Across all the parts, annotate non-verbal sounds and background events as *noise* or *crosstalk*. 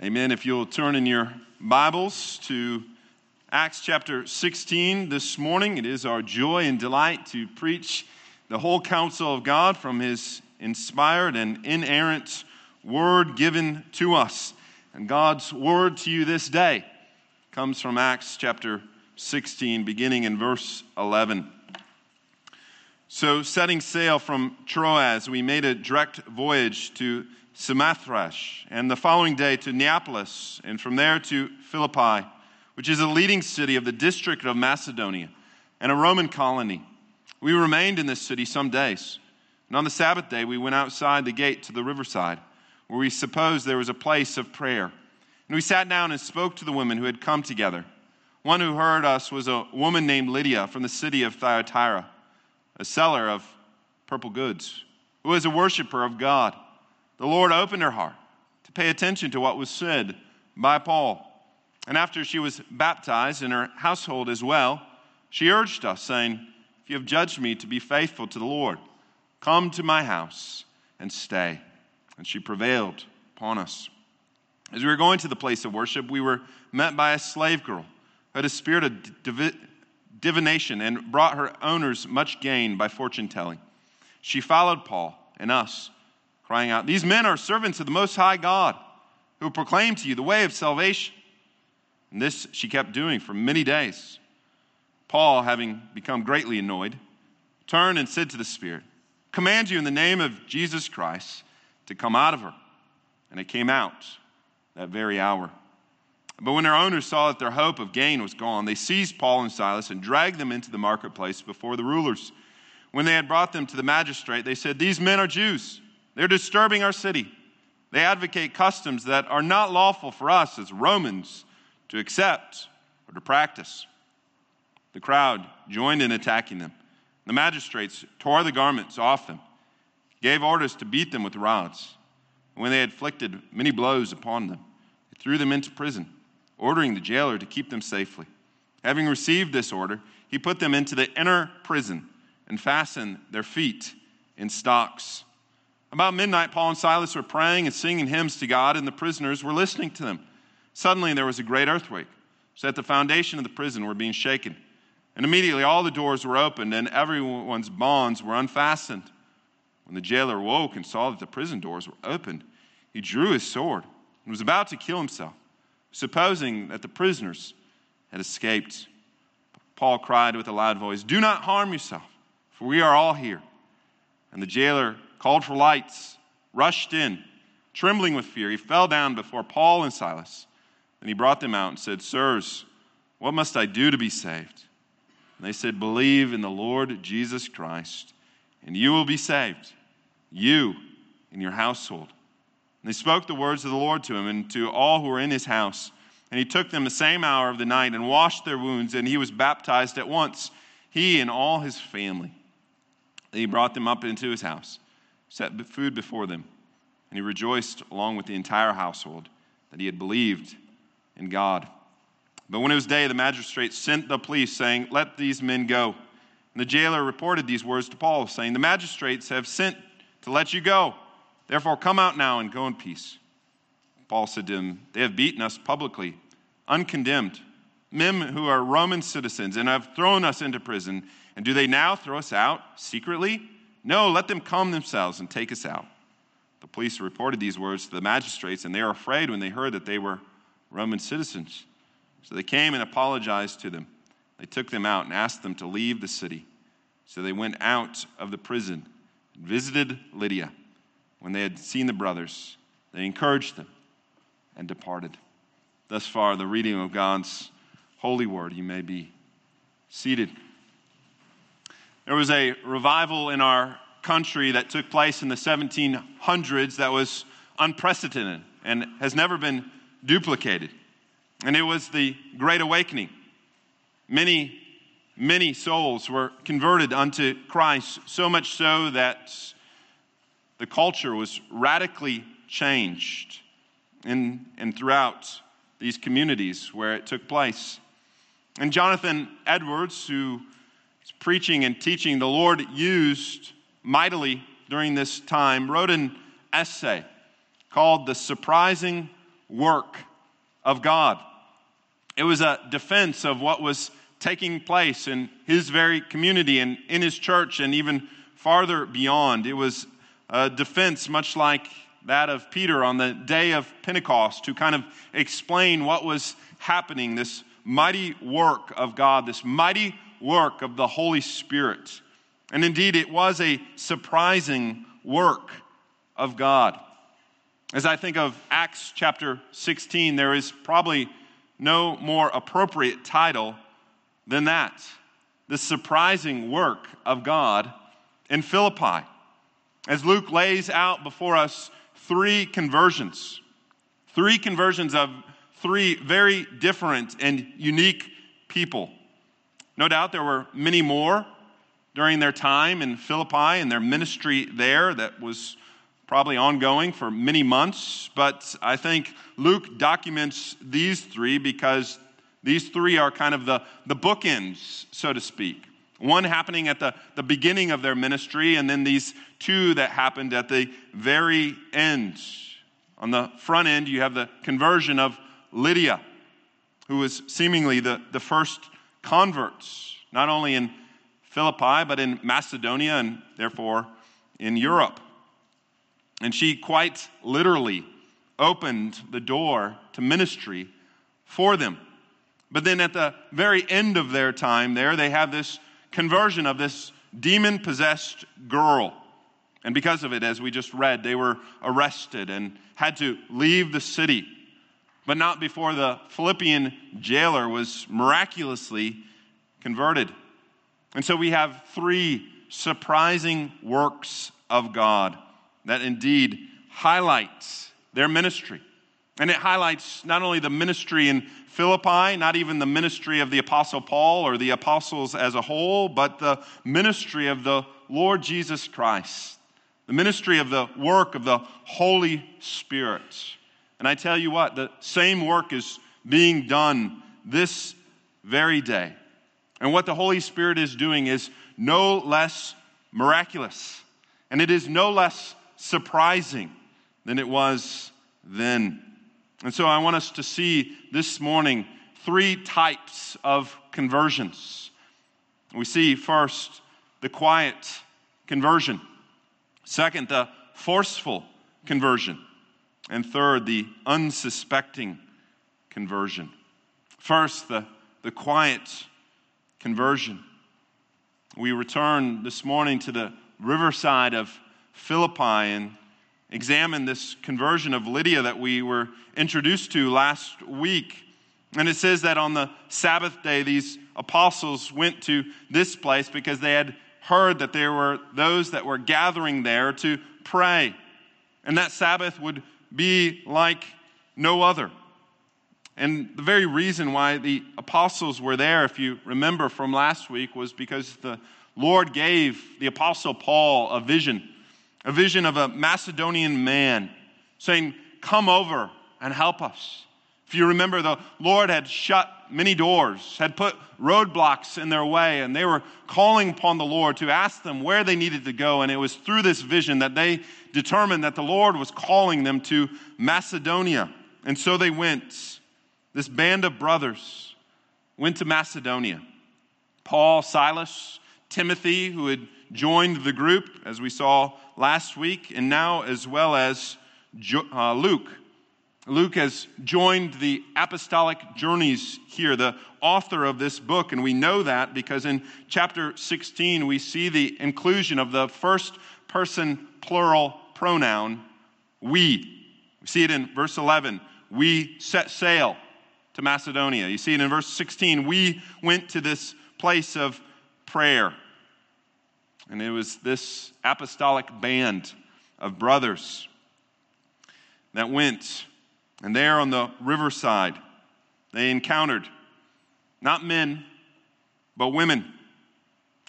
Amen. If you'll turn in your Bibles to Acts chapter 16 this morning, it is our joy and delight to preach the whole counsel of God from his inspired and inerrant word given to us. And God's word to you this day comes from Acts chapter 16, beginning in verse 11. So, setting sail from Troas, we made a direct voyage to Samothrace, and the following day to Neapolis, and from there to Philippi, which is a leading city of the district of Macedonia and a Roman colony. We remained in this city some days, and on the Sabbath day we went outside the gate to the riverside, where we supposed there was a place of prayer. And we sat down and spoke to the women who had come together. One who heard us was a woman named Lydia from the city of Thyatira, a seller of purple goods, who was a worshiper of God the Lord opened her heart to pay attention to what was said by Paul. And after she was baptized in her household as well, she urged us, saying, If you have judged me to be faithful to the Lord, come to my house and stay. And she prevailed upon us. As we were going to the place of worship, we were met by a slave girl who had a spirit of div- divination and brought her owners much gain by fortune telling. She followed Paul and us crying out, These men are servants of the Most High God who proclaim to you the way of salvation. And this she kept doing for many days. Paul, having become greatly annoyed, turned and said to the Spirit, Command you in the name of Jesus Christ to come out of her. And it came out that very hour. But when their owners saw that their hope of gain was gone, they seized Paul and Silas and dragged them into the marketplace before the rulers. When they had brought them to the magistrate, they said, These men are Jews they're disturbing our city. They advocate customs that are not lawful for us as Romans to accept or to practice. The crowd joined in attacking them. The magistrates tore the garments off them, gave orders to beat them with rods. And when they had inflicted many blows upon them, they threw them into prison, ordering the jailer to keep them safely. Having received this order, he put them into the inner prison and fastened their feet in stocks. About midnight, Paul and Silas were praying and singing hymns to God, and the prisoners were listening to them. Suddenly, there was a great earthquake, so that the foundation of the prison were being shaken. And immediately, all the doors were opened, and everyone's bonds were unfastened. When the jailer woke and saw that the prison doors were opened, he drew his sword and was about to kill himself, supposing that the prisoners had escaped. Paul cried with a loud voice, Do not harm yourself, for we are all here. And the jailer called for lights, rushed in, trembling with fear. He fell down before Paul and Silas. Then he brought them out and said, Sirs, what must I do to be saved? And they said, Believe in the Lord Jesus Christ, and you will be saved, you and your household. And they spoke the words of the Lord to him and to all who were in his house. And he took them the same hour of the night and washed their wounds, and he was baptized at once, he and all his family. Then he brought them up into his house set food before them, and he rejoiced along with the entire household that he had believed in God. But when it was day, the magistrate sent the police, saying, Let these men go. And the jailer reported these words to Paul, saying, The magistrates have sent to let you go. Therefore, come out now and go in peace. Paul said to him, They have beaten us publicly, uncondemned, men who are Roman citizens, and have thrown us into prison. And do they now throw us out secretly? No, let them come themselves and take us out. The police reported these words to the magistrates, and they were afraid when they heard that they were Roman citizens. So they came and apologized to them. They took them out and asked them to leave the city. So they went out of the prison and visited Lydia. When they had seen the brothers, they encouraged them and departed. Thus far, the reading of God's holy word. You may be seated. There was a revival in our country that took place in the 1700s that was unprecedented and has never been duplicated. And it was the Great Awakening. Many, many souls were converted unto Christ, so much so that the culture was radically changed in and throughout these communities where it took place. And Jonathan Edwards, who preaching and teaching the Lord used mightily during this time, wrote an essay called The Surprising work of God. It was a defense of what was taking place in his very community and in his church and even farther beyond. It was a defense much like that of Peter on the day of Pentecost to kind of explain what was happening, this mighty work of God, this mighty work of the Holy Spirit. And indeed, it was a surprising work of God. As I think of Acts chapter 16, there is probably no more appropriate title than that the surprising work of God in Philippi. As Luke lays out before us three conversions, three conversions of three very different and unique people. No doubt there were many more during their time in Philippi and their ministry there that was probably ongoing for many months. But I think Luke documents these three because these three are kind of the, the bookends, so to speak. One happening at the, the beginning of their ministry, and then these two that happened at the very end. On the front end, you have the conversion of Lydia, who was seemingly the, the first converts, not only in Philippi, but in Macedonia and therefore in Europe. And she quite literally opened the door to ministry for them. But then at the very end of their time there, they have this conversion of this demon possessed girl. And because of it, as we just read, they were arrested and had to leave the city, but not before the Philippian jailer was miraculously converted. And so we have three surprising works of God that indeed highlights their ministry. And it highlights not only the ministry in Philippi, not even the ministry of the Apostle Paul or the apostles as a whole, but the ministry of the Lord Jesus Christ, the ministry of the work of the Holy Spirit. And I tell you what, the same work is being done this very day. And what the Holy Spirit is doing is no less miraculous, and it is no less surprising than it was then. And so I want us to see this morning three types of conversions. We see first the quiet conversion, second, the forceful conversion, and third, the unsuspecting conversion. First, the, the quiet conversion. We return this morning to the riverside of Philippi and examine this conversion of Lydia that we were introduced to last week. And it says that on the Sabbath day, these apostles went to this place because they had heard that there were those that were gathering there to pray. And that Sabbath would be like no other. And the very reason why the apostles were there, if you remember from last week, was because the Lord gave the apostle Paul a vision a vision of a Macedonian man saying, Come over and help us. If you remember, the Lord had shut many doors, had put roadblocks in their way, and they were calling upon the Lord to ask them where they needed to go. And it was through this vision that they determined that the Lord was calling them to Macedonia. And so they went. This band of brothers went to Macedonia. Paul, Silas, Timothy, who had joined the group, as we saw last week, and now as well as uh, Luke. Luke has joined the apostolic journeys here, the author of this book, and we know that because in chapter 16 we see the inclusion of the first person plural pronoun, we. We see it in verse 11. We set sail to Macedonia. You see it in verse 16. We went to this place of prayer. And it was this apostolic band of brothers that went. And there on the riverside, they encountered not men, but women.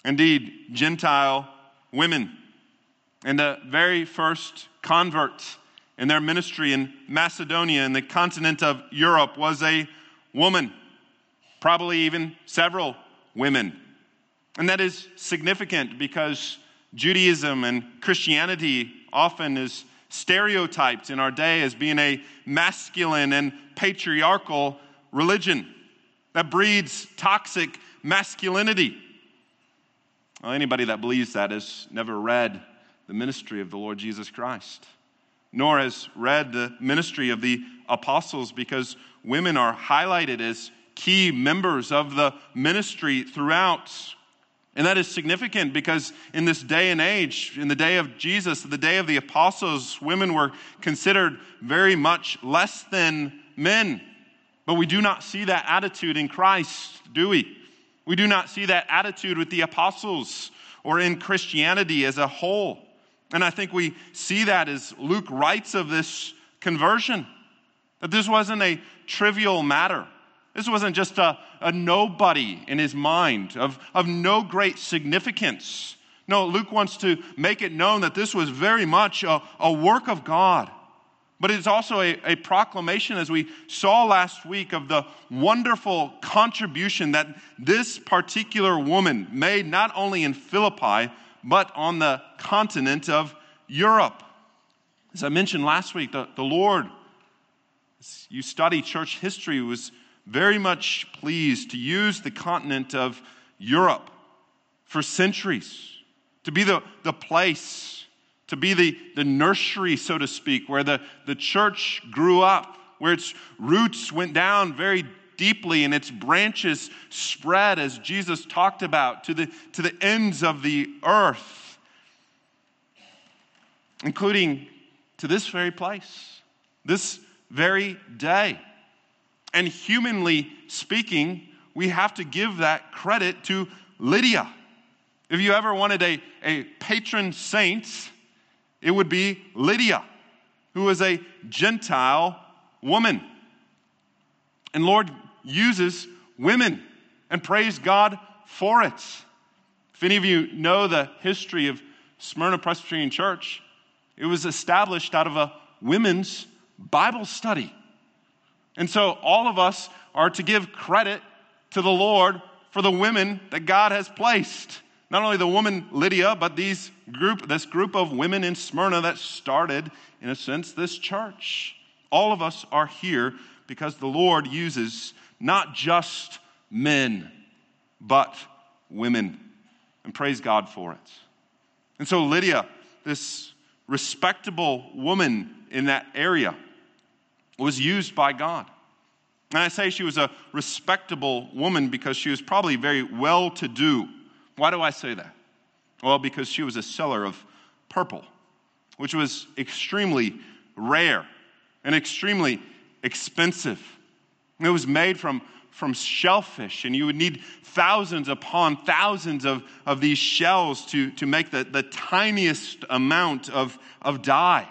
Indeed, Gentile women. And the very first convert in their ministry in Macedonia, in the continent of Europe, was a woman, probably even several women. And that is significant because Judaism and Christianity often is stereotyped in our day as being a masculine and patriarchal religion that breeds toxic masculinity. Well, anybody that believes that has never read the ministry of the Lord Jesus Christ, nor has read the ministry of the apostles, because women are highlighted as key members of the ministry throughout. And that is significant because in this day and age, in the day of Jesus, the day of the apostles, women were considered very much less than men. But we do not see that attitude in Christ, do we? We do not see that attitude with the apostles or in Christianity as a whole. And I think we see that as Luke writes of this conversion, that this wasn't a trivial matter. This wasn't just a, a nobody in his mind, of, of no great significance. No, Luke wants to make it known that this was very much a, a work of God. But it's also a, a proclamation, as we saw last week, of the wonderful contribution that this particular woman made not only in Philippi, but on the continent of Europe. As I mentioned last week, the, the Lord, as you study church history, was very much pleased to use the continent of Europe for centuries to be the, the place, to be the, the nursery, so to speak, where the, the church grew up, where its roots went down very deeply and its branches spread, as Jesus talked about, to the, to the ends of the earth, including to this very place, this very day. And humanly speaking, we have to give that credit to Lydia. If you ever wanted a, a patron saint, it would be Lydia, who was a Gentile woman. And Lord uses women, and praise God for it. If any of you know the history of Smyrna Presbyterian Church, it was established out of a women's Bible study. And so all of us are to give credit to the Lord for the women that God has placed. Not only the woman Lydia, but these group, this group of women in Smyrna that started, in a sense, this church. All of us are here because the Lord uses not just men, but women. And praise God for it. And so Lydia, this respectable woman in that area, was used by God. And I say she was a respectable woman because she was probably very well to do. Why do I say that? Well, because she was a seller of purple, which was extremely rare and extremely expensive. It was made from, from shellfish, and you would need thousands upon thousands of, of these shells to, to make the, the tiniest amount of, of dye.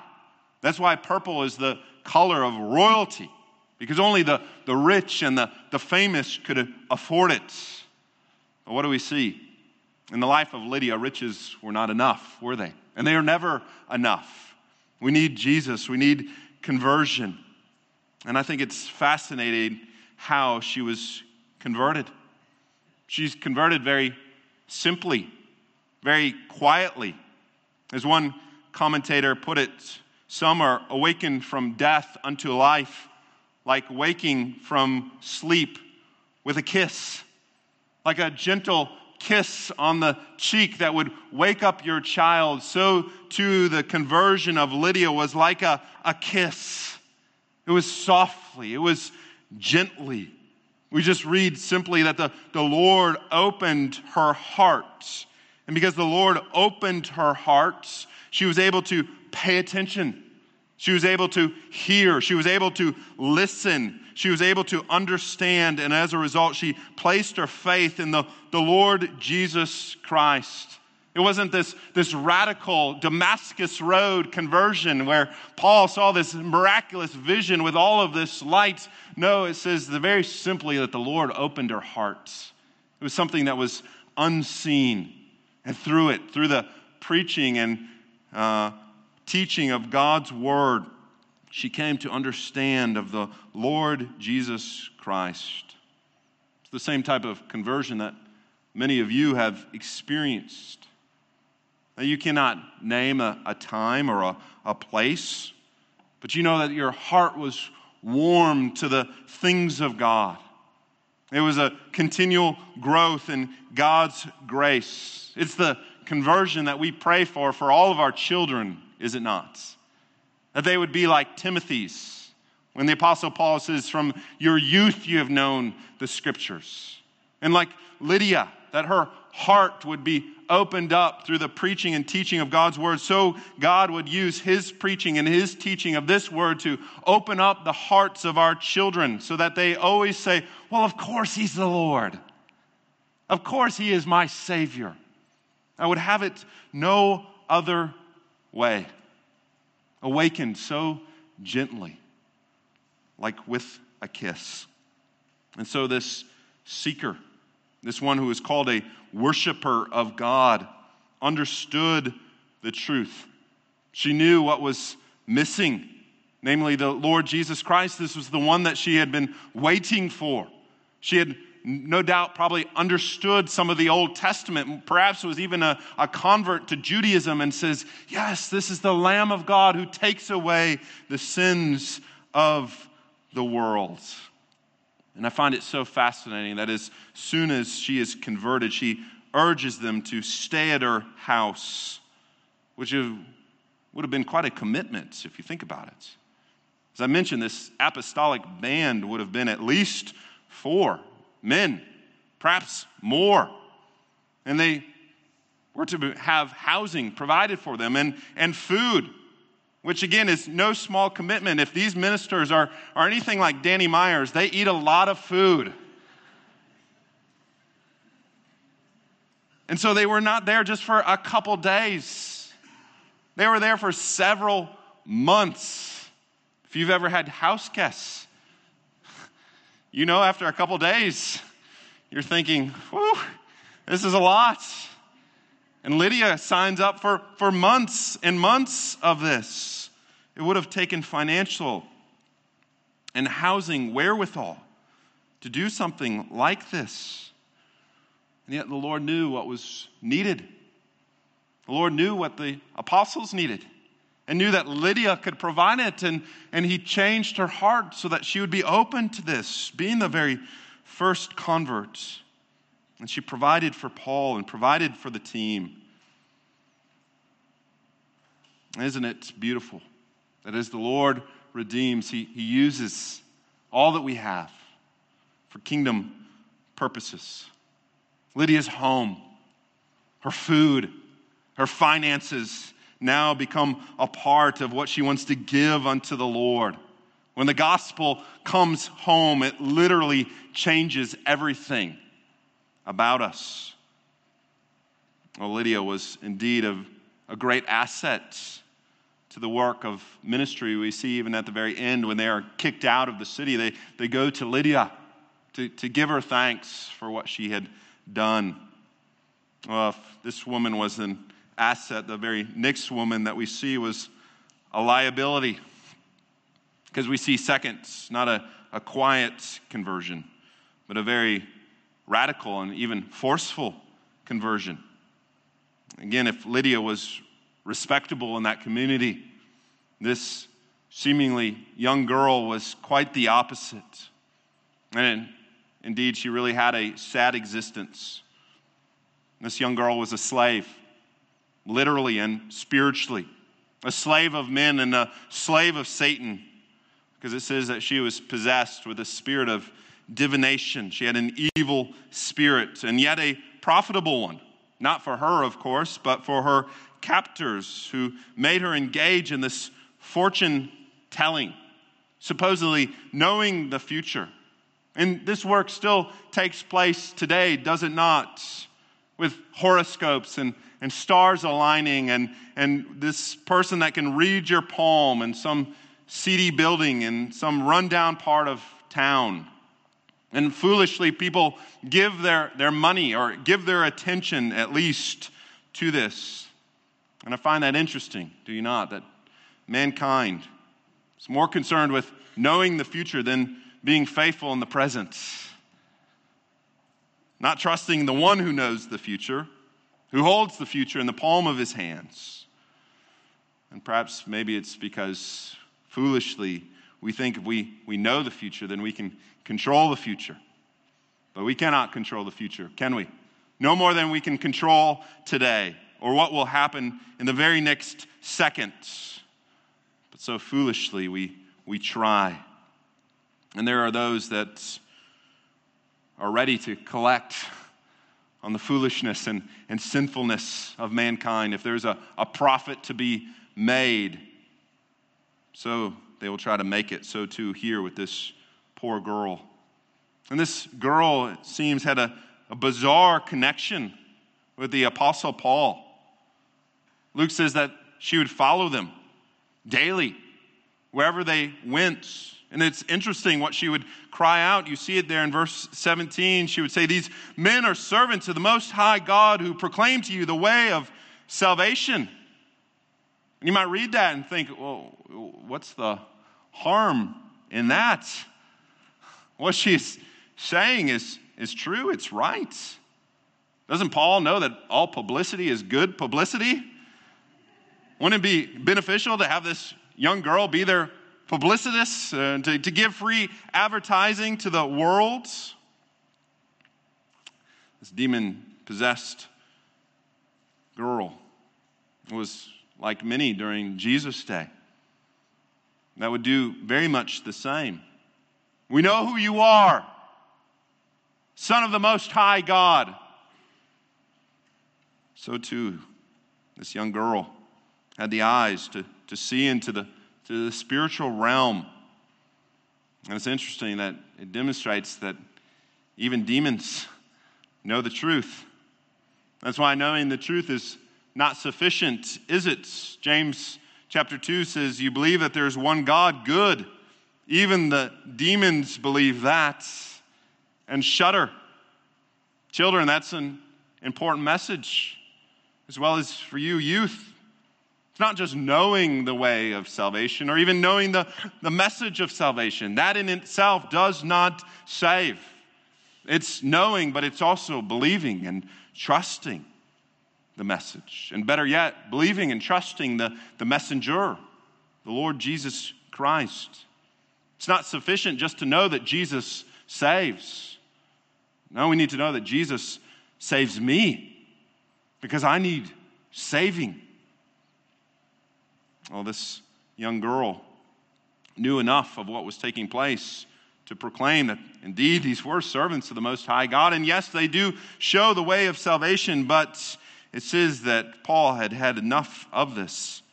That's why purple is the color of royalty, because only the, the rich and the, the famous could afford it. But what do we see? In the life of Lydia, riches were not enough, were they? And they are never enough. We need Jesus, we need conversion. And I think it's fascinating how she was converted. She's converted very simply, very quietly. As one commentator put it, some are awakened from death unto life, like waking from sleep with a kiss, like a gentle kiss on the cheek that would wake up your child. So, too, the conversion of Lydia was like a, a kiss. It was softly, it was gently. We just read simply that the, the Lord opened her heart. And because the Lord opened her heart, she was able to pay attention. She was able to hear. She was able to listen. She was able to understand. And as a result, she placed her faith in the, the Lord Jesus Christ. It wasn't this, this radical Damascus Road conversion where Paul saw this miraculous vision with all of this light. No, it says the very simply that the Lord opened her heart. It was something that was unseen. And through it, through the preaching and uh, teaching of God's word, she came to understand of the Lord Jesus Christ. It's the same type of conversion that many of you have experienced. You cannot name a, a time or a, a place, but you know that your heart was warm to the things of God. It was a continual growth in God's grace. It's the conversion that we pray for for all of our children, is it not? That they would be like Timothy's. When the Apostle Paul says, From your youth you have known the scriptures. And like Lydia, that her heart would be opened up through the preaching and teaching of God's word, so God would use his preaching and his teaching of this word to open up the hearts of our children so that they always say, Well, of course, he's the Lord. Of course, he is my Savior. I would have it no other way. Awakened so gently, like with a kiss. And so, this seeker, this one who is called a worshiper of God, understood the truth. She knew what was missing, namely the Lord Jesus Christ. This was the one that she had been waiting for. She had no doubt probably understood some of the Old Testament, perhaps was even a, a convert to Judaism and says, Yes, this is the Lamb of God who takes away the sins of the world. And I find it so fascinating that as soon as she is converted, she urges them to stay at her house, which would have been quite a commitment if you think about it. As I mentioned, this apostolic band would have been at least four men, perhaps more. And they were to have housing provided for them and, and food which again is no small commitment. If these ministers are, are anything like Danny Myers, they eat a lot of food. And so they were not there just for a couple days, they were there for several months. If you've ever had house guests, you know after a couple days, you're thinking, whew, this is a lot. And Lydia signs up for, for months and months of this. It would have taken financial and housing wherewithal to do something like this. And yet the Lord knew what was needed. The Lord knew what the apostles needed and knew that Lydia could provide it. And, and he changed her heart so that she would be open to this, being the very first convert. And she provided for Paul and provided for the team. Isn't it beautiful that as the Lord redeems, He, he uses all that we have for kingdom purposes? Lydia's home, her food, her finances now become a part of what she wants to give unto the Lord. When the gospel comes home, it literally changes everything about us. Well, Lydia was indeed a, a great asset to the work of ministry. We see even at the very end when they are kicked out of the city, they, they go to Lydia to, to give her thanks for what she had done. Well, if this woman was an asset, the very next woman that we see was a liability. Because we see seconds, not a, a quiet conversion, but a very radical and even forceful conversion. Again, if Lydia was respectable in that community, this seemingly young girl was quite the opposite. And indeed, she really had a sad existence. This young girl was a slave, literally and spiritually, a slave of men and a slave of Satan, because it says that she was possessed with a spirit of divination. She had an evil spirit, and yet a profitable one. Not for her, of course, but for her captors who made her engage in this fortune telling, supposedly knowing the future. And this work still takes place today, does it not? With horoscopes and, and stars aligning, and, and this person that can read your palm in some seedy building in some rundown part of town. And foolishly, people give their, their money or give their attention at least to this. And I find that interesting, do you not? That mankind is more concerned with knowing the future than being faithful in the present. Not trusting the one who knows the future, who holds the future in the palm of his hands. And perhaps maybe it's because foolishly we think if we, we know the future, then we can control the future. But we cannot control the future, can we? No more than we can control today or what will happen in the very next second. But so foolishly we, we try. And there are those that are ready to collect on the foolishness and, and sinfulness of mankind. If there's a, a profit to be made, so they will try to make it. So too here with this poor girl. And this girl, it seems, had a, a bizarre connection with the Apostle Paul. Luke says that she would follow them daily, wherever they went. And it's interesting what she would cry out. You see it there in verse 17. She would say, These men are servants of the Most High God who proclaim to you the way of salvation. And you might read that and think, Well, what's the harm in that? What she's saying is, is true, it's right. Doesn't Paul know that all publicity is good publicity? Wouldn't it be beneficial to have this young girl be their publicitist, uh, to, to give free advertising to the world? This demon possessed girl was like many during Jesus' day. That would do very much the same. We know who you are, Son of the Most High God. So too, this young girl had the eyes to, to see into the, to the spiritual realm. And it's interesting that it demonstrates that even demons know the truth. That's why knowing the truth is not sufficient, is it? James chapter 2 says, You believe that there's one God, good. Even the demons believe that and shudder. Children, that's an important message, as well as for you, youth. It's not just knowing the way of salvation or even knowing the, the message of salvation. That in itself does not save. It's knowing, but it's also believing and trusting the message. And better yet, believing and trusting the, the messenger, the Lord Jesus Christ. It's not sufficient just to know that Jesus saves. No, we need to know that Jesus saves me because I need saving. Well, this young girl knew enough of what was taking place to proclaim that indeed these were servants of the Most High God. And yes, they do show the way of salvation, but it says that Paul had had enough of this.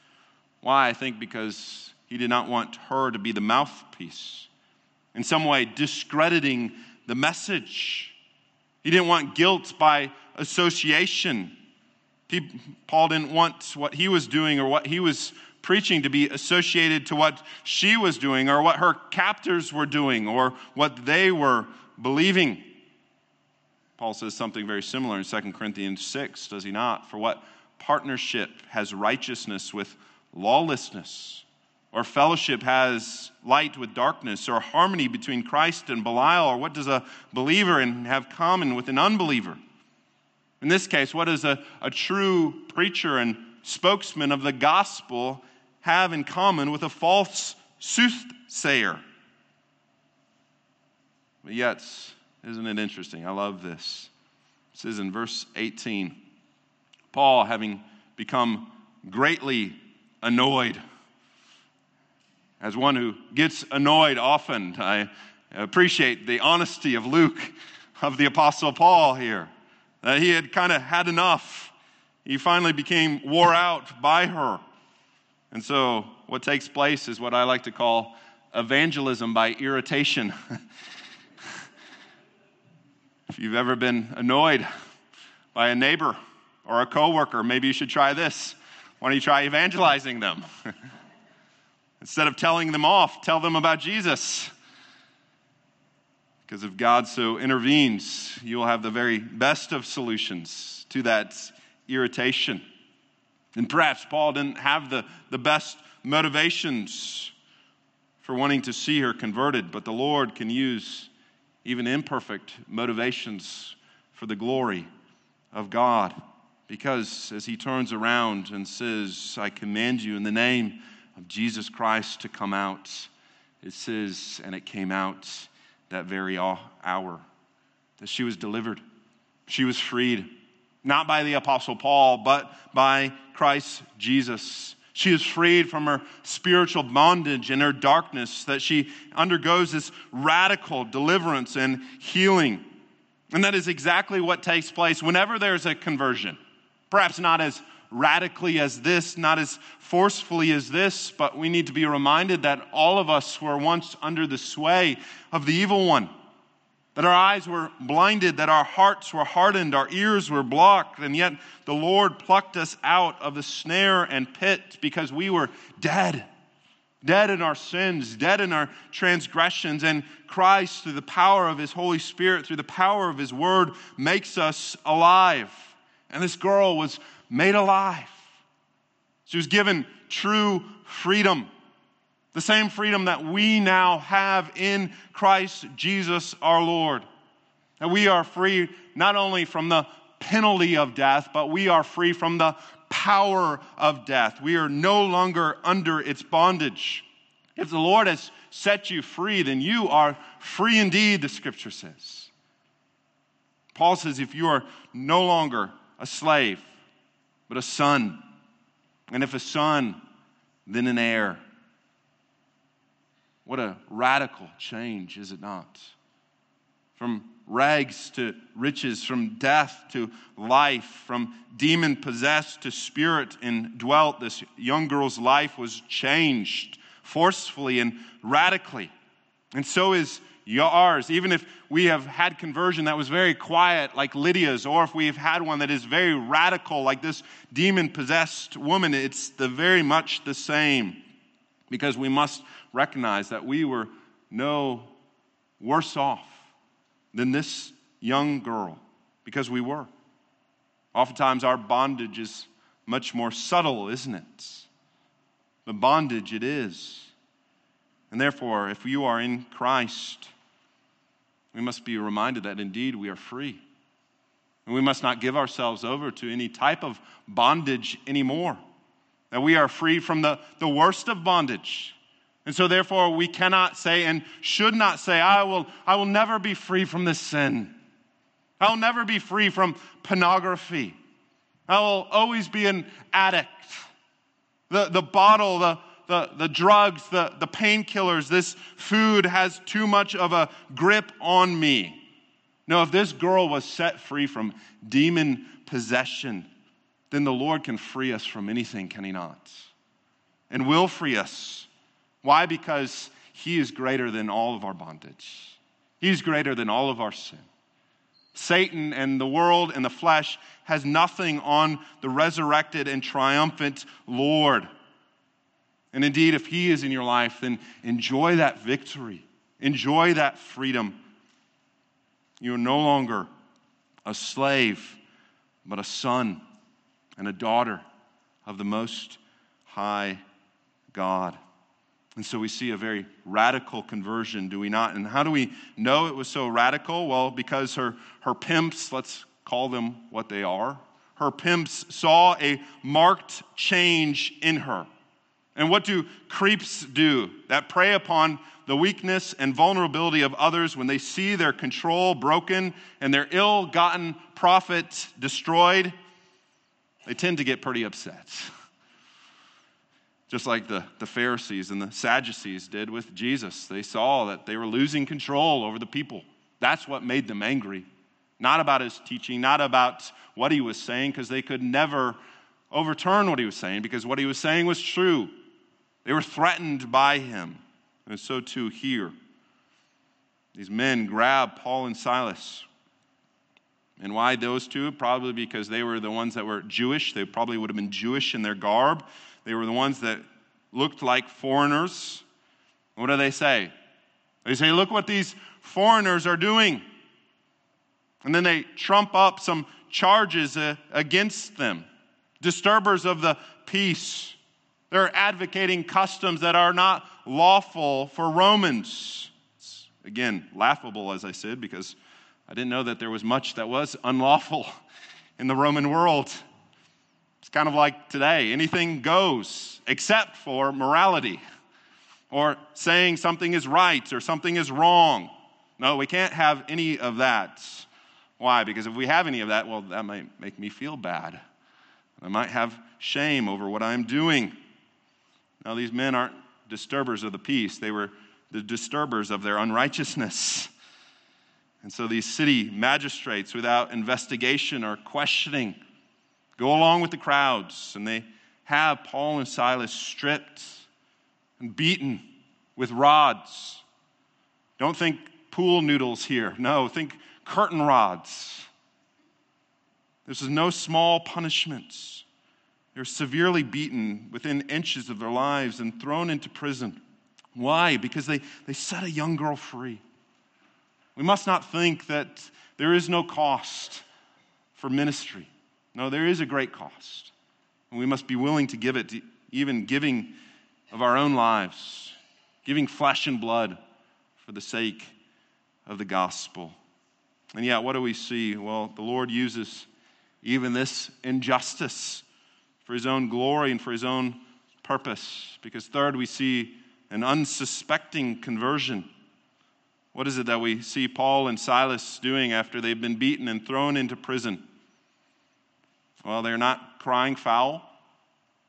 Why? I think because he did not want her to be the mouthpiece, in some way discrediting the message. He didn't want guilt by association. Paul didn't want what he was doing or what he was preaching to be associated to what she was doing or what her captors were doing or what they were believing. Paul says something very similar in 2 Corinthians 6, does he not? For what partnership has righteousness with lawlessness? Or fellowship has light with darkness? Or harmony between Christ and Belial? Or what does a believer have common with an unbeliever? In this case, what does a, a true preacher and spokesman of the gospel have in common with a false soothsayer. But yet, isn't it interesting? I love this. It says in verse 18 Paul, having become greatly annoyed, as one who gets annoyed often, I appreciate the honesty of Luke, of the Apostle Paul here, that he had kind of had enough. He finally became wore out by her. And so, what takes place is what I like to call evangelism by irritation. *laughs* if you've ever been annoyed by a neighbor or a coworker, maybe you should try this. Why don't you try evangelizing them? *laughs* Instead of telling them off, tell them about Jesus. Because if God so intervenes, you will have the very best of solutions to that irritation. And perhaps Paul didn't have the, the best motivations for wanting to see her converted, but the Lord can use even imperfect motivations for the glory of God. Because as he turns around and says, I command you in the name of Jesus Christ to come out, it says, and it came out that very hour that she was delivered. She was freed, not by the Apostle Paul, but by Christ Jesus. She is freed from her spiritual bondage and her darkness, that she undergoes this radical deliverance and healing. And that is exactly what takes place whenever there's a conversion. Perhaps not as radically as this, not as forcefully as this, but we need to be reminded that all of us were once under the sway of the evil one. That our eyes were blinded, that our hearts were hardened, our ears were blocked, and yet the Lord plucked us out of the snare and pit because we were dead. Dead in our sins, dead in our transgressions, and Christ, through the power of His Holy Spirit, through the power of His Word, makes us alive. And this girl was made alive. She was given true freedom, the same freedom that we now have in Christ Jesus our Lord. That we are free not only from the penalty of death, but we are free from the power of death. We are no longer under its bondage. If the Lord has set you free, then you are free indeed, the scripture says. Paul says, if you are no longer a slave, but a son. And if a son, then an heir. What a radical change, is it not? From rags to riches, from death to life, from demon possessed to spirit indwelt, this young girl's life was changed forcefully and radically. And so is yours. Even if we have had conversion that was very quiet, like Lydia's, or if we have had one that is very radical, like this demon possessed woman, it's the very much the same. Because we must recognize that we were no worse off than this young girl, because we were. Oftentimes, our bondage is much more subtle, isn't it? The bondage it is. And therefore, if you are in Christ, we must be reminded that indeed we are free. And we must not give ourselves over to any type of bondage anymore. That we are free from the, the worst of bondage. And so, therefore, we cannot say and should not say, I will, I will never be free from this sin. I will never be free from pornography. I will always be an addict. The, the bottle, the, the, the drugs, the, the painkillers, this food has too much of a grip on me. No, if this girl was set free from demon possession, then the Lord can free us from anything, can He not? And will free us. Why? Because He is greater than all of our bondage, He's greater than all of our sin. Satan and the world and the flesh has nothing on the resurrected and triumphant Lord. And indeed, if He is in your life, then enjoy that victory, enjoy that freedom. You are no longer a slave, but a son and a daughter of the Most High God. And so we see a very radical conversion, do we not? And how do we know it was so radical? Well, because her, her pimps, let's call them what they are, her pimps saw a marked change in her. And what do creeps do that prey upon the weakness and vulnerability of others when they see their control broken and their ill gotten profit destroyed? They tend to get pretty upset. *laughs* Just like the, the Pharisees and the Sadducees did with Jesus. They saw that they were losing control over the people. That's what made them angry. Not about his teaching, not about what he was saying, because they could never overturn what he was saying, because what he was saying was true. They were threatened by him. And so too here. These men grab Paul and Silas. And why those two? Probably because they were the ones that were Jewish. They probably would have been Jewish in their garb. They were the ones that looked like foreigners. What do they say? They say, Look what these foreigners are doing. And then they trump up some charges uh, against them disturbers of the peace. They're advocating customs that are not lawful for Romans. It's, again, laughable, as I said, because I didn't know that there was much that was unlawful *laughs* in the Roman world. It's kind of like today anything goes except for morality or saying something is right or something is wrong. No, we can't have any of that. Why? Because if we have any of that, well, that might make me feel bad. I might have shame over what I'm doing. Now, these men aren't disturbers of the peace, they were the disturbers of their unrighteousness. And so these city magistrates, without investigation or questioning, go along with the crowds and they have Paul and Silas stripped and beaten with rods. Don't think pool noodles here. No, think curtain rods. This is no small punishment. They're severely beaten within inches of their lives and thrown into prison. Why? Because they, they set a young girl free. We must not think that there is no cost for ministry. No, there is a great cost. And we must be willing to give it, even giving of our own lives, giving flesh and blood for the sake of the gospel. And yet, what do we see? Well, the Lord uses even this injustice for his own glory and for his own purpose. Because, third, we see an unsuspecting conversion. What is it that we see Paul and Silas doing after they've been beaten and thrown into prison? Well, they're not crying foul.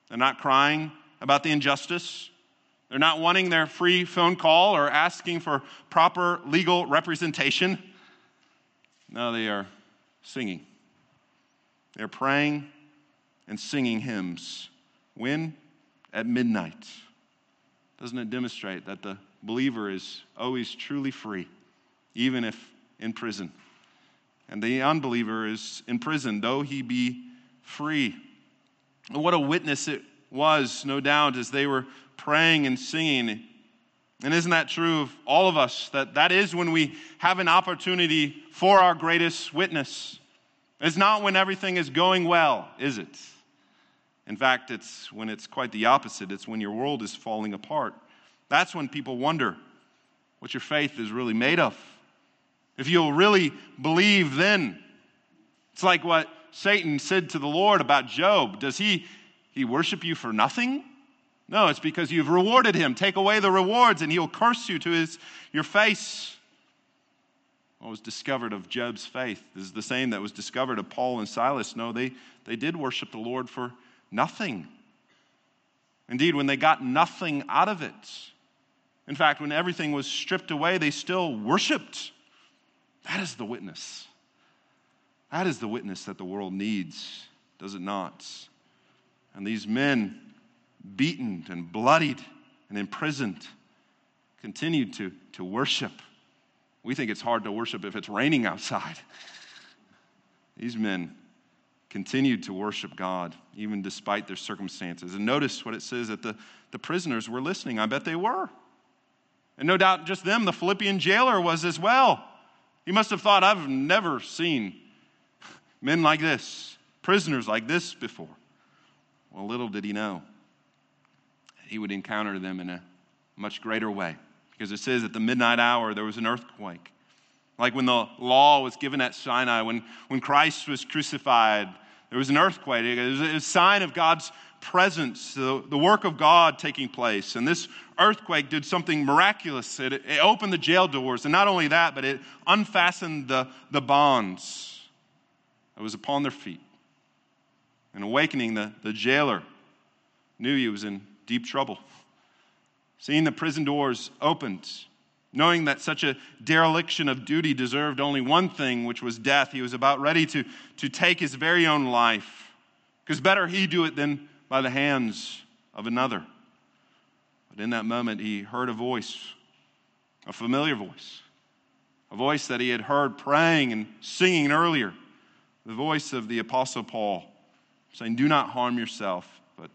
They're not crying about the injustice. They're not wanting their free phone call or asking for proper legal representation. No, they are singing. They're praying and singing hymns. When? At midnight. Doesn't it demonstrate that the believer is always truly free, even if in prison? And the unbeliever is in prison, though he be free. And what a witness it was, no doubt, as they were praying and singing. And isn't that true of all of us? That that is when we have an opportunity for our greatest witness. It's not when everything is going well, is it? In fact, it's when it's quite the opposite. It's when your world is falling apart. That's when people wonder what your faith is really made of. If you'll really believe then. It's like what Satan said to the Lord about Job. Does he, he worship you for nothing? No, it's because you've rewarded him. Take away the rewards and he'll curse you to his, your face. What was discovered of Job's faith is the same that was discovered of Paul and Silas. No, they, they did worship the Lord for nothing. Indeed, when they got nothing out of it, in fact, when everything was stripped away, they still worshiped. That is the witness. That is the witness that the world needs, does it not? And these men, beaten and bloodied and imprisoned, continued to, to worship. We think it's hard to worship if it's raining outside. *laughs* These men continued to worship God, even despite their circumstances. And notice what it says that the, the prisoners were listening. I bet they were. And no doubt just them, the Philippian jailer was as well. He must have thought, I've never seen men like this, prisoners like this before. Well, little did he know he would encounter them in a much greater way. Because it says at the midnight hour there was an earthquake. Like when the law was given at Sinai, when, when Christ was crucified, there was an earthquake. It was a sign of God's presence, the, the work of God taking place. And this earthquake did something miraculous. It, it opened the jail doors. And not only that, but it unfastened the, the bonds that was upon their feet. And awakening the, the jailer knew he was in deep trouble. Seeing the prison doors opened, knowing that such a dereliction of duty deserved only one thing, which was death, he was about ready to, to take his very own life. Because better he do it than by the hands of another. But in that moment, he heard a voice, a familiar voice, a voice that he had heard praying and singing earlier, the voice of the Apostle Paul, saying, Do not harm yourself, but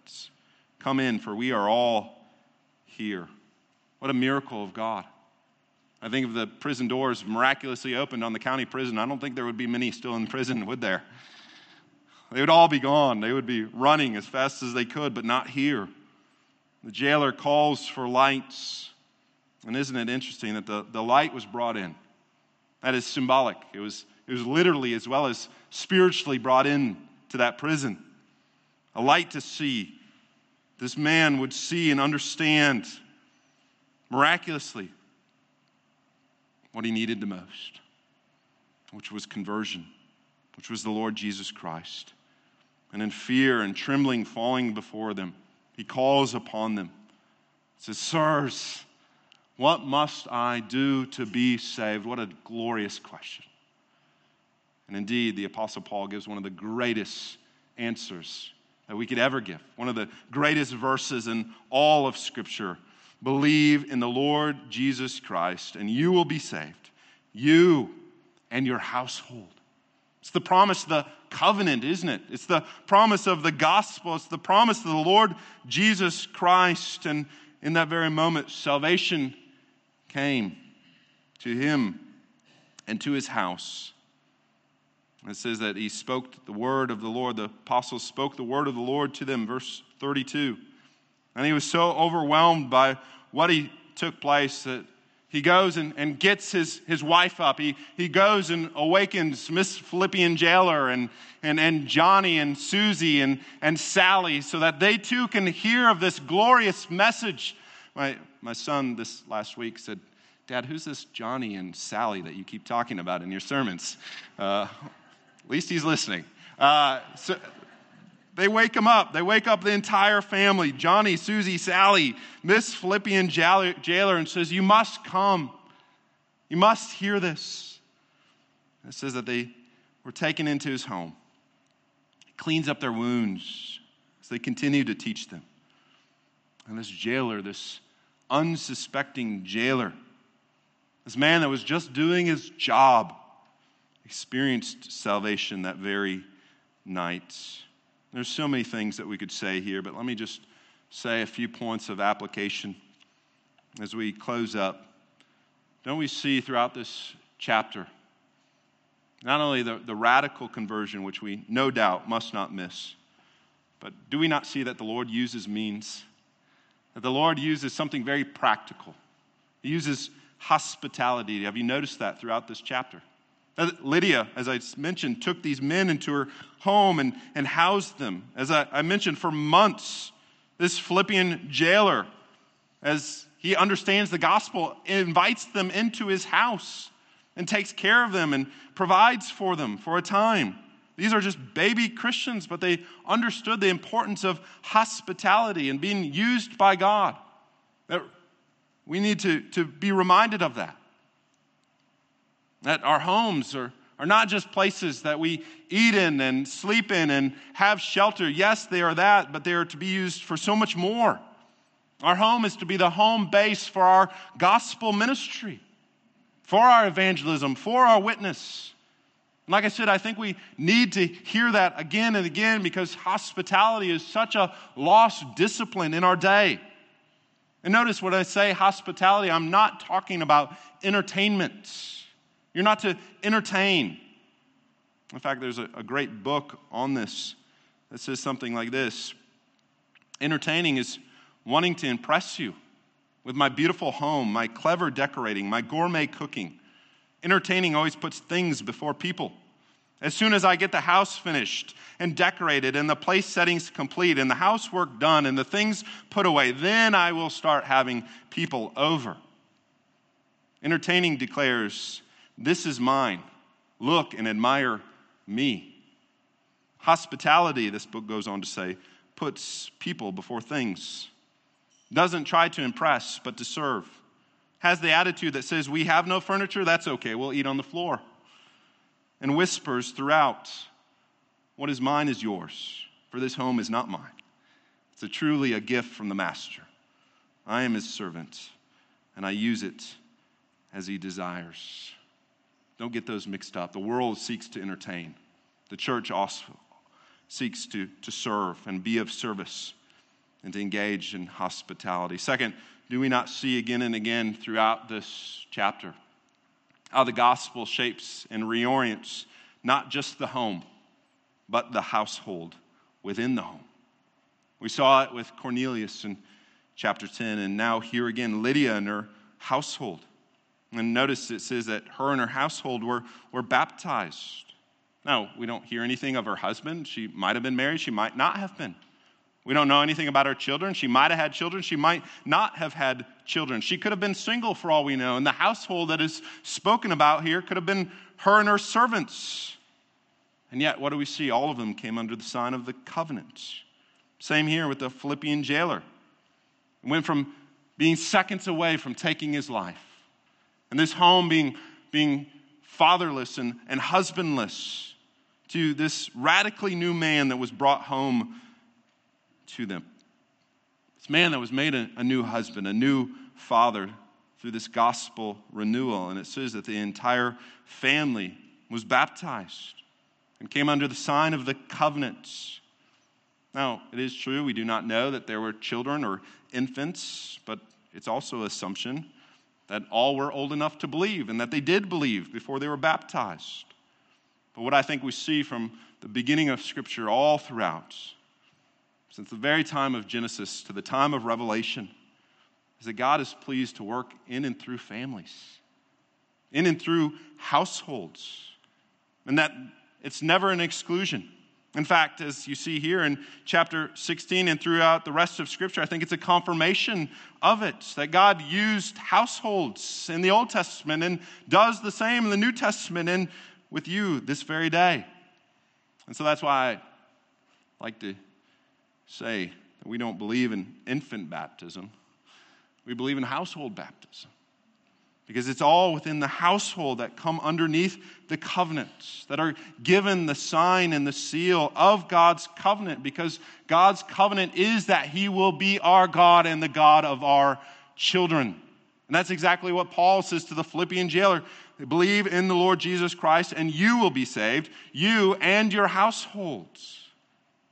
come in, for we are all here. What a miracle of God. I think if the prison doors miraculously opened on the county prison, I don't think there would be many still in prison, would there? They would all be gone. They would be running as fast as they could, but not here. The jailer calls for lights. And isn't it interesting that the, the light was brought in? That is symbolic. It was, it was literally as well as spiritually brought in to that prison. a light to see. This man would see and understand miraculously what he needed the most, which was conversion, which was the Lord Jesus Christ. And in fear and trembling falling before them, he calls upon them. He says, Sirs, what must I do to be saved? What a glorious question. And indeed, the Apostle Paul gives one of the greatest answers that we could ever give, one of the greatest verses in all of Scripture. Believe in the Lord Jesus Christ, and you will be saved, you and your household. It's the promise of the covenant, isn't it? It's the promise of the gospel. It's the promise of the Lord Jesus Christ. And in that very moment, salvation came to him and to his house. It says that he spoke the word of the Lord. The apostles spoke the word of the Lord to them, verse 32. And he was so overwhelmed by what he took place that he goes and, and gets his, his wife up. He, he goes and awakens Miss Philippian jailer and, and, and Johnny and Susie and, and Sally so that they too can hear of this glorious message. My, my son this last week said, Dad, who's this Johnny and Sally that you keep talking about in your sermons? Uh, at least he's listening. Uh, so, they wake him up. They wake up the entire family Johnny, Susie, Sally, Miss Philippian jailer, and says, You must come. You must hear this. it says that they were taken into his home. He cleans up their wounds as they continue to teach them. And this jailer, this unsuspecting jailer, this man that was just doing his job, experienced salvation that very night. There's so many things that we could say here, but let me just say a few points of application as we close up. Don't we see throughout this chapter not only the, the radical conversion, which we no doubt must not miss, but do we not see that the Lord uses means? That the Lord uses something very practical. He uses hospitality. Have you noticed that throughout this chapter? Uh, Lydia, as I mentioned, took these men into her home and, and housed them. As I, I mentioned, for months, this Philippian jailer, as he understands the gospel, invites them into his house and takes care of them and provides for them for a time. These are just baby Christians, but they understood the importance of hospitality and being used by God. We need to, to be reminded of that. That our homes are, are not just places that we eat in and sleep in and have shelter. Yes, they are that, but they are to be used for so much more. Our home is to be the home base for our gospel ministry, for our evangelism, for our witness. And like I said, I think we need to hear that again and again because hospitality is such a lost discipline in our day. And notice when I say hospitality, I'm not talking about entertainment. You're not to entertain. In fact, there's a, a great book on this that says something like this Entertaining is wanting to impress you with my beautiful home, my clever decorating, my gourmet cooking. Entertaining always puts things before people. As soon as I get the house finished and decorated and the place settings complete and the housework done and the things put away, then I will start having people over. Entertaining declares this is mine. Look and admire me. Hospitality, this book goes on to say, puts people before things. Doesn't try to impress, but to serve. Has the attitude that says, We have no furniture, that's okay, we'll eat on the floor. And whispers throughout, What is mine is yours, for this home is not mine. It's a truly a gift from the Master. I am his servant, and I use it as he desires. Don't get those mixed up. The world seeks to entertain, the church also seeks to, to serve and be of service and to engage in hospitality. Second, do we not see again and again throughout this chapter how the gospel shapes and reorients not just the home, but the household within the home? We saw it with Cornelius in chapter 10, and now here again, Lydia and her household. And notice it says that her and her household were, were baptized. Now, we don't hear anything of her husband. She might have been married, she might not have been. We don't know anything about her children. She might have had children. She might not have had children. She could have been single for all we know. And the household that is spoken about here could have been her and her servants. And yet, what do we see? All of them came under the sign of the covenant. Same here with the Philippian jailer. It went from being seconds away from taking his life, and this home being, being fatherless and, and husbandless, to this radically new man that was brought home to them. This man that was made a, a new husband, a new father through this gospel renewal. And it says that the entire family was baptized and came under the sign of the covenant. Now, it is true, we do not know that there were children or infants, but it's also assumption that all were old enough to believe and that they did believe before they were baptized. But what I think we see from the beginning of Scripture all throughout since the very time of Genesis to the time of Revelation is that God is pleased to work in and through families, in and through households, and that it's never an exclusion. In fact, as you see here in chapter 16 and throughout the rest of Scripture, I think it's a confirmation of it that God used households in the Old Testament and does the same in the New Testament and with you this very day. And so that's why I like to say that we don't believe in infant baptism, we believe in household baptism. Because it's all within the household that come underneath the covenants, that are given the sign and the seal of God's covenant. Because God's covenant is that He will be our God and the God of our children. And that's exactly what Paul says to the Philippian jailer believe in the Lord Jesus Christ, and you will be saved, you and your households.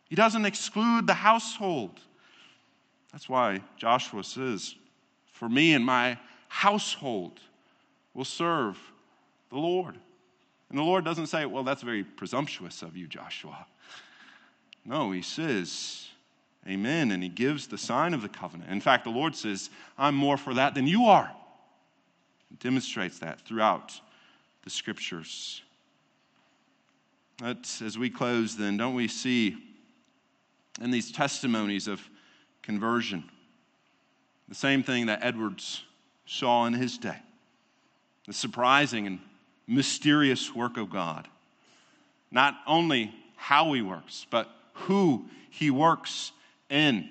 He doesn't exclude the household. That's why Joshua says, For me and my household will serve the Lord. And the Lord doesn't say, Well, that's very presumptuous of you, Joshua. No, he says, Amen. And he gives the sign of the covenant. In fact, the Lord says, I'm more for that than you are. Demonstrates that throughout the scriptures. But as we close, then, don't we see in these testimonies of conversion. The same thing that Edwards saw in his day the surprising and mysterious work of God. Not only how he works, but who he works in.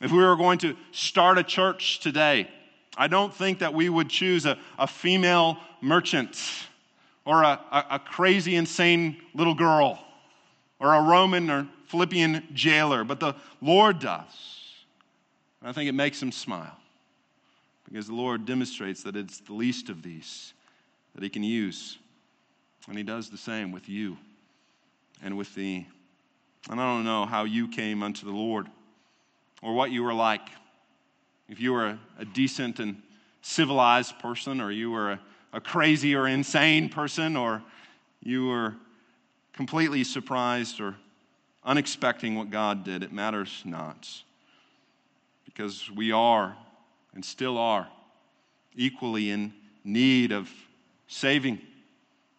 If we were going to start a church today, I don't think that we would choose a, a female merchant or a, a, a crazy, insane little girl or a Roman or Philippian jailer, but the Lord does. And I think it makes him smile because the Lord demonstrates that it's the least of these that he can use. And he does the same with you and with thee. And I don't know how you came unto the Lord or what you were like. If you were a, a decent and civilized person, or you were a, a crazy or insane person, or you were completely surprised or unexpecting what God did, it matters not. Because we are and still are equally in need of saving.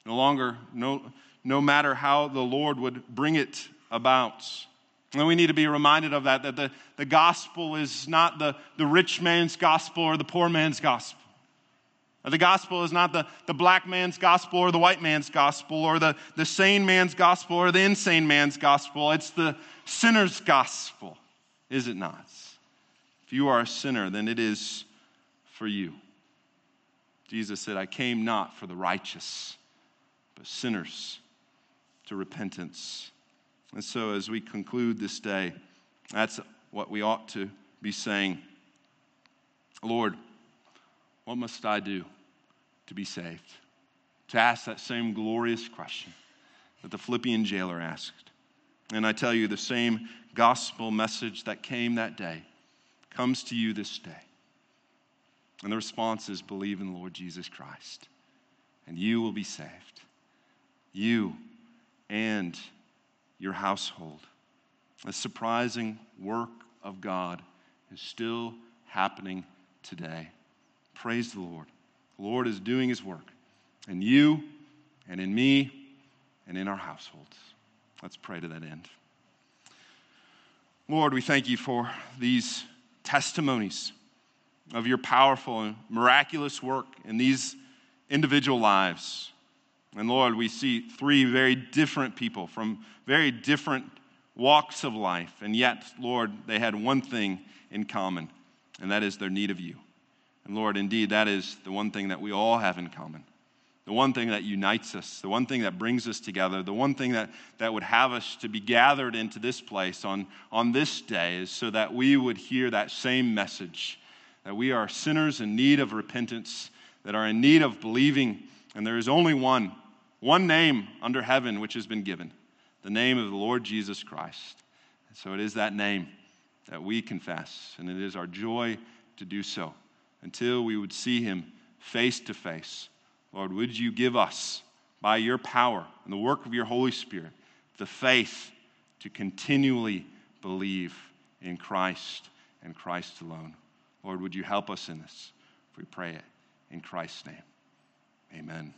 No longer, no, no matter how the Lord would bring it about. And we need to be reminded of that, that the, the gospel is not the, the rich man's gospel or the poor man's gospel. The gospel is not the, the black man's gospel or the white man's gospel or the, the sane man's gospel or the insane man's gospel. It's the sinner's gospel, is it not? You are a sinner, then it is for you. Jesus said, I came not for the righteous, but sinners to repentance. And so, as we conclude this day, that's what we ought to be saying Lord, what must I do to be saved? To ask that same glorious question that the Philippian jailer asked. And I tell you, the same gospel message that came that day comes to you this day. And the response is believe in the Lord Jesus Christ, and you will be saved. You and your household. A surprising work of God is still happening today. Praise the Lord. The Lord is doing his work in you and in me and in our households. Let's pray to that end. Lord, we thank you for these testimonies of your powerful and miraculous work in these individual lives. And Lord, we see three very different people from very different walks of life. And yet, Lord, they had one thing in common, and that is their need of you. And Lord, indeed, that is the one thing that we all have in common. The one thing that unites us, the one thing that brings us together, the one thing that, that would have us to be gathered into this place on, on this day is so that we would hear that same message that we are sinners in need of repentance, that are in need of believing, and there is only one, one name under heaven which has been given the name of the Lord Jesus Christ. And so it is that name that we confess, and it is our joy to do so until we would see him face to face. Lord, would you give us, by your power and the work of your Holy Spirit, the faith to continually believe in Christ and Christ alone? Lord, would you help us in this? We pray it in Christ's name. Amen.